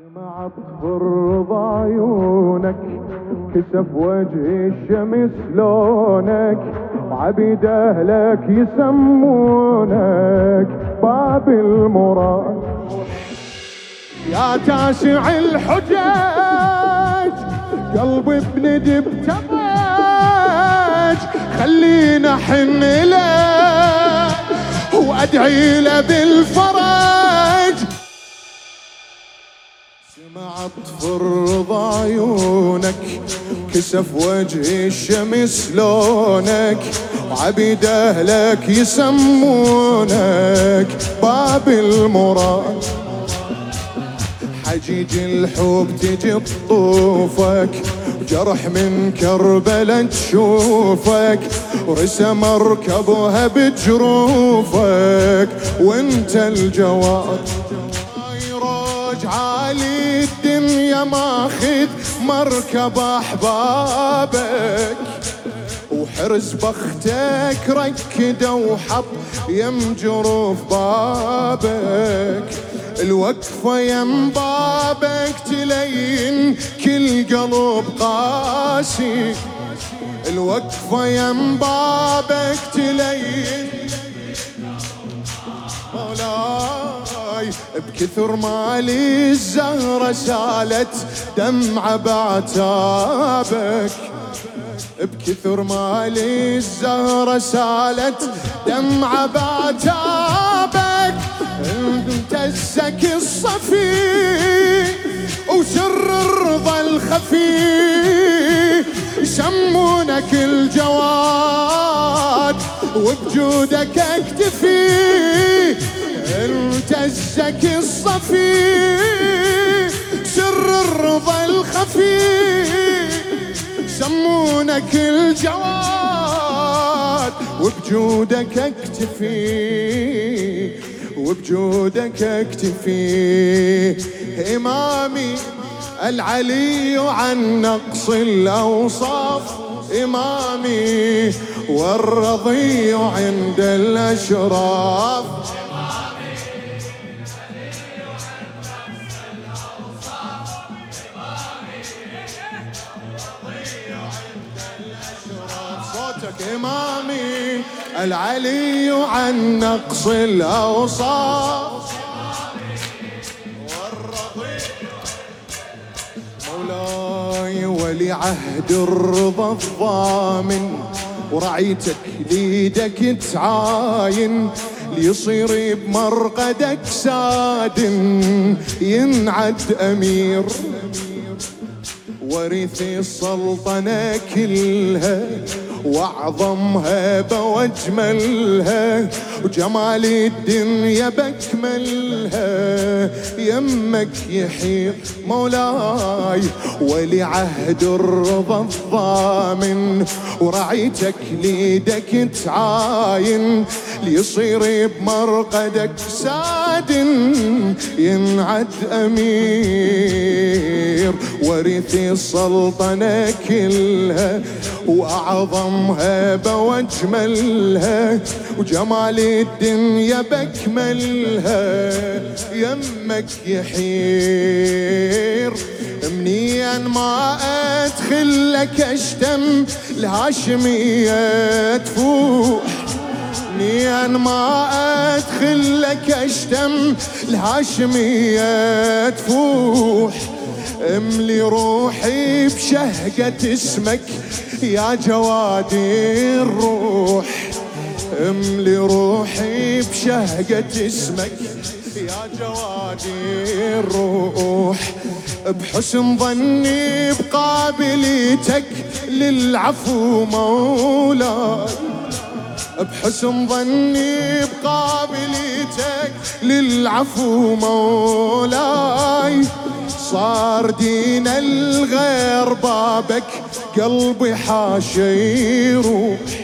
سمعت فرض عيونك كسف وجه الشمس لونك وعبيد أهلك يسمونك باب المراد يا تاسع الحجاج قلبي بندب تباج خلينا حن له وأدعي له بالفرج. سمعت فرض عيونك كسف وجه الشمس لونك وعبيد أهلك يسمونك. باب المراد حجيج الحب تجي تطوفك وجرح من كربلة تشوفك ورسم اركبها بجروفك. وانت الجواد ماخذ مركب أحبابك وحرز بختك ركده وحط يم جروف بابك. الوقفة يم بابك تلين كل قلب قاسي. الوقفة يم بابك تلين مولاي بكثر مالي الزهرة سالت دمعة بعتابك. بكثر مالي الزهرة سالت دمعة بعتابك. انت الزكي الصفي وسر الرضا الخفي. يسمونك الجواد وبجودك اكتفي. انت الزكي الصفي سر الرضا الخفي. يسمونك الجواد وبجودك اكتفي. وبجودك اكتفي. إمامي العلي عن نقص الأوصاف. إمامي والرضي عند الأشراف. صوتك إمامي العلي عن نقص الأوصاف. مولاي ولعهد الرضا الضامن ورعيتك ليدك تعاين ليصير بمرقدك ساد ينعد أمير ورث السلطنة كلها واعظم هبه واجملها وجمال الدنيا بكملها يمك يحيط مولاي. ولعهد الرضا الضامن ورعيتك ليدك تعاين. ليصير بمرقدك ساد ينعد أمير. ورث السلطنة كلها واعظم هبه واجملها وجمال الدنيا بكملها يمك يحير. منيا ما ادخل لك أشتم الهاشمية تفوح. منيا ما ادخل لك أشتم الهاشمية تفوح. املي روحي بشهقة اسمك يا جوادي الروح. املي روحي بشهقة اسمك يا جوادي الروح. بحسن ظني بقابليتك للعفو مولاي. بحسن ظني بقابليتك للعفو مولاي. صار دين الغير بابك قلبي حاشي يروح.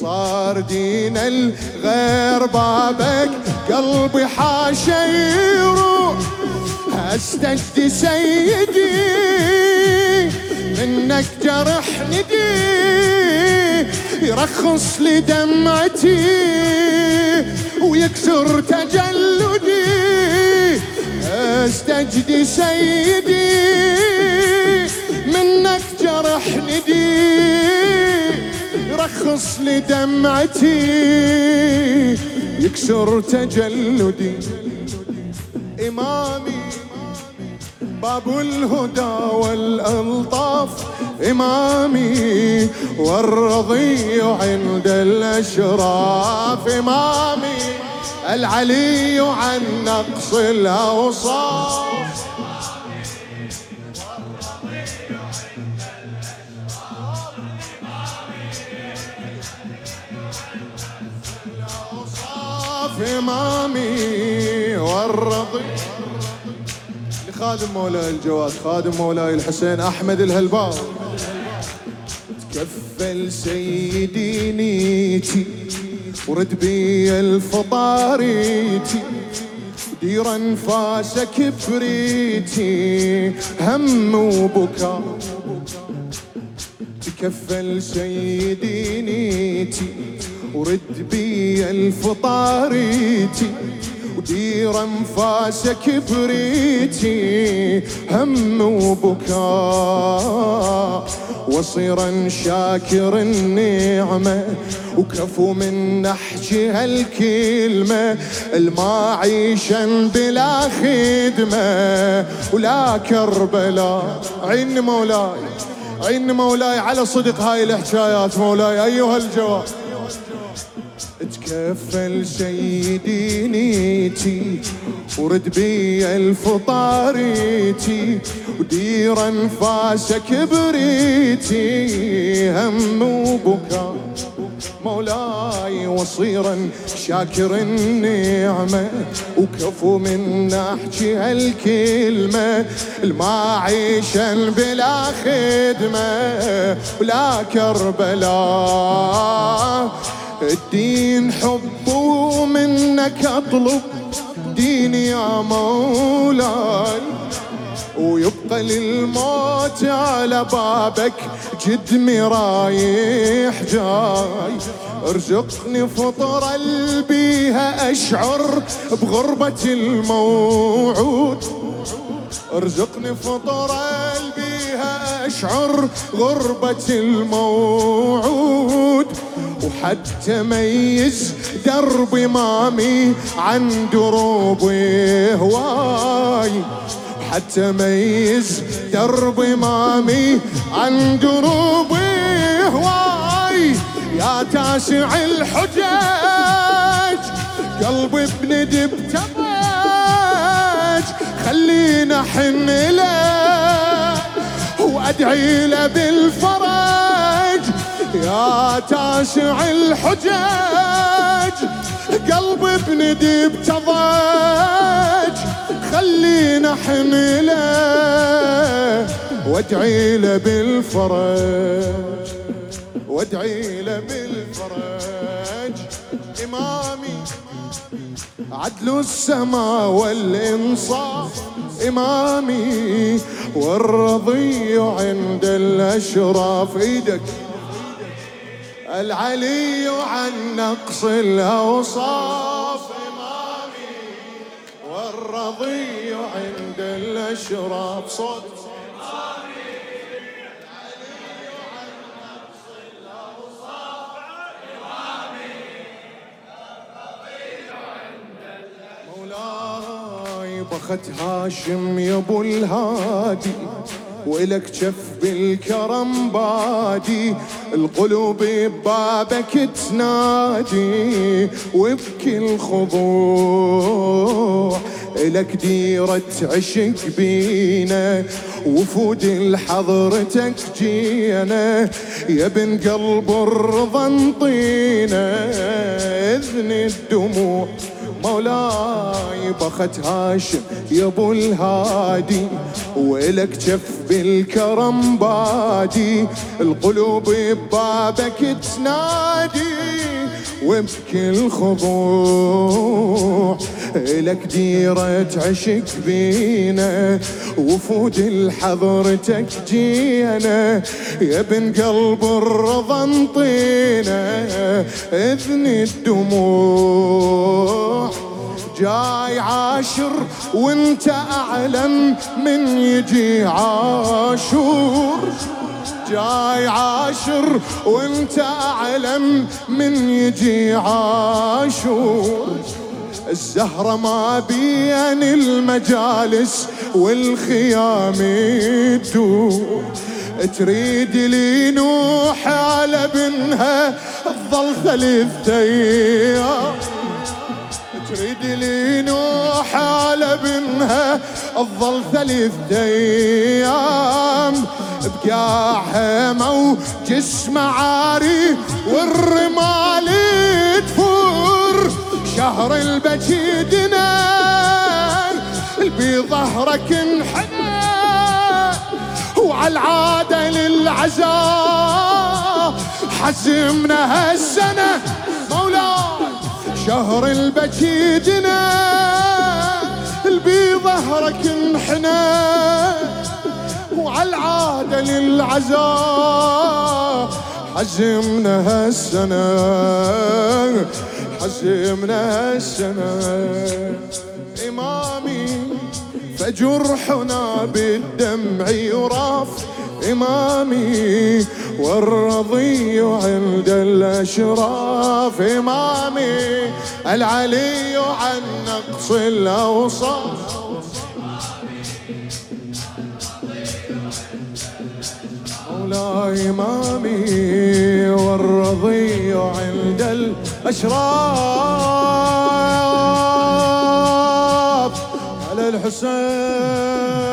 صار دين الغير بابك. قلبي حاشي يروح استجد سيدي. منك جرح ندي. يرخص لي دمعتي ويكسر تجلدي. يستجدي سيدي. منك جرح ندي. رخص لدمعتي يكسر تجلدي. إمامي باب الهدى والألطاف. إمامي والرضي عند الأشراف. إمامي العلي عن نقص الأوصاف. إمامي والرضي. لخادم مولاي الجواد خادم مولاي الحسين أحمد الهلباوي تكفل سيدي نيتي ورد بي الفطاريتي. دير انفاسك بريتي هم وبكاء. تكفل سيدي نيتي ورد بي الفطاريتي ودير أنفاسك بريتي هم وبكاء وصيرا شاكر النعمة وكفو من نحكي هالكلمة الما عيشا بلا خدمة ولا كربلاء. عين مولاي عين مولاي على صدق هاي الحكايات مولاي أيها الجواب. تكفل سيدي نيتي ورد بي الفطاريتي ودير انفاسك بريتي هم وبكاء مولاي وصيرا شاكر النعمة وكفو من احكي هالكلمة. الما عيشا بلا خدمة ولا كربلاء. الدين حب ومنك أطلب ديني يا مولاي. ويبقى للموت على بابك جد رايح جاي. ارزقني فطرة بيها أشعر بغربة الموعود. ارزقني فطرة بيها أشعر غربة الموعود. وحتى ميز درب إمامي عن دروب هواي. حتى ميز درب إمامي عن دروب هواي. يا تاسع الحجاج قلبي بندب تباج خلينا حن له وأدعي له بالفرج. يا تاسع الحجاج قلبي بندي بتضاج خلينا حمله وادعي له بالفرج. وادعي له بالفرج. إمامي عدل السماء والإنصاف. إمامي والرضي عند الأشراف. إيدك. العلي عن نقص الأوصاف إمامي والرضي عند الأشراف صوت مولاي بخت هاشم يا أبو الهادي. ولك جف بالكرم بادي القلوب ببابك تنادي وبكل خضوع لك ديرة عشق بينا وفود لحضرتك جينا يا ابن قلب الرضا انطينا إذن الدموع مولاي بخت هاشم يا ابو الهادي ولك جف بالكرم بادي القلوب ببابك تنادي. وبكل خضوع لك ديرة عشق بينا وفود لحضرتك جينا يا ابن قلب الرضا انطينا إذن الدموع. جاي عاشر وانت أعلم من يجي عاشور. جاي عاشر وانت أعلم من يجي عاشور. الزهرة ما بين المجالس والخيام تدور تريد لي نوح على بنها تظل ثلاث أيام. تريد لي نوح على بنها تظل ثلاث أيام. بقاعها مو جسم عاري والرمال تفور شهر البجيدنا بظهرك انحنى. وعلى العادة للعزاء حزمنا هالسنة. مولاي شهر البجيدنا بظهرك انحنى. وعلى العادة للعزاء. حزمنا هالسنة حزمنا هالسنة. إمامي فجرحنا بالدمع يراف إمامي والرضي عند الأشراف. إمامي العلي عن نقص الأوصاف. مولاي إمامي والرضي عند الأشراف. على الحسين.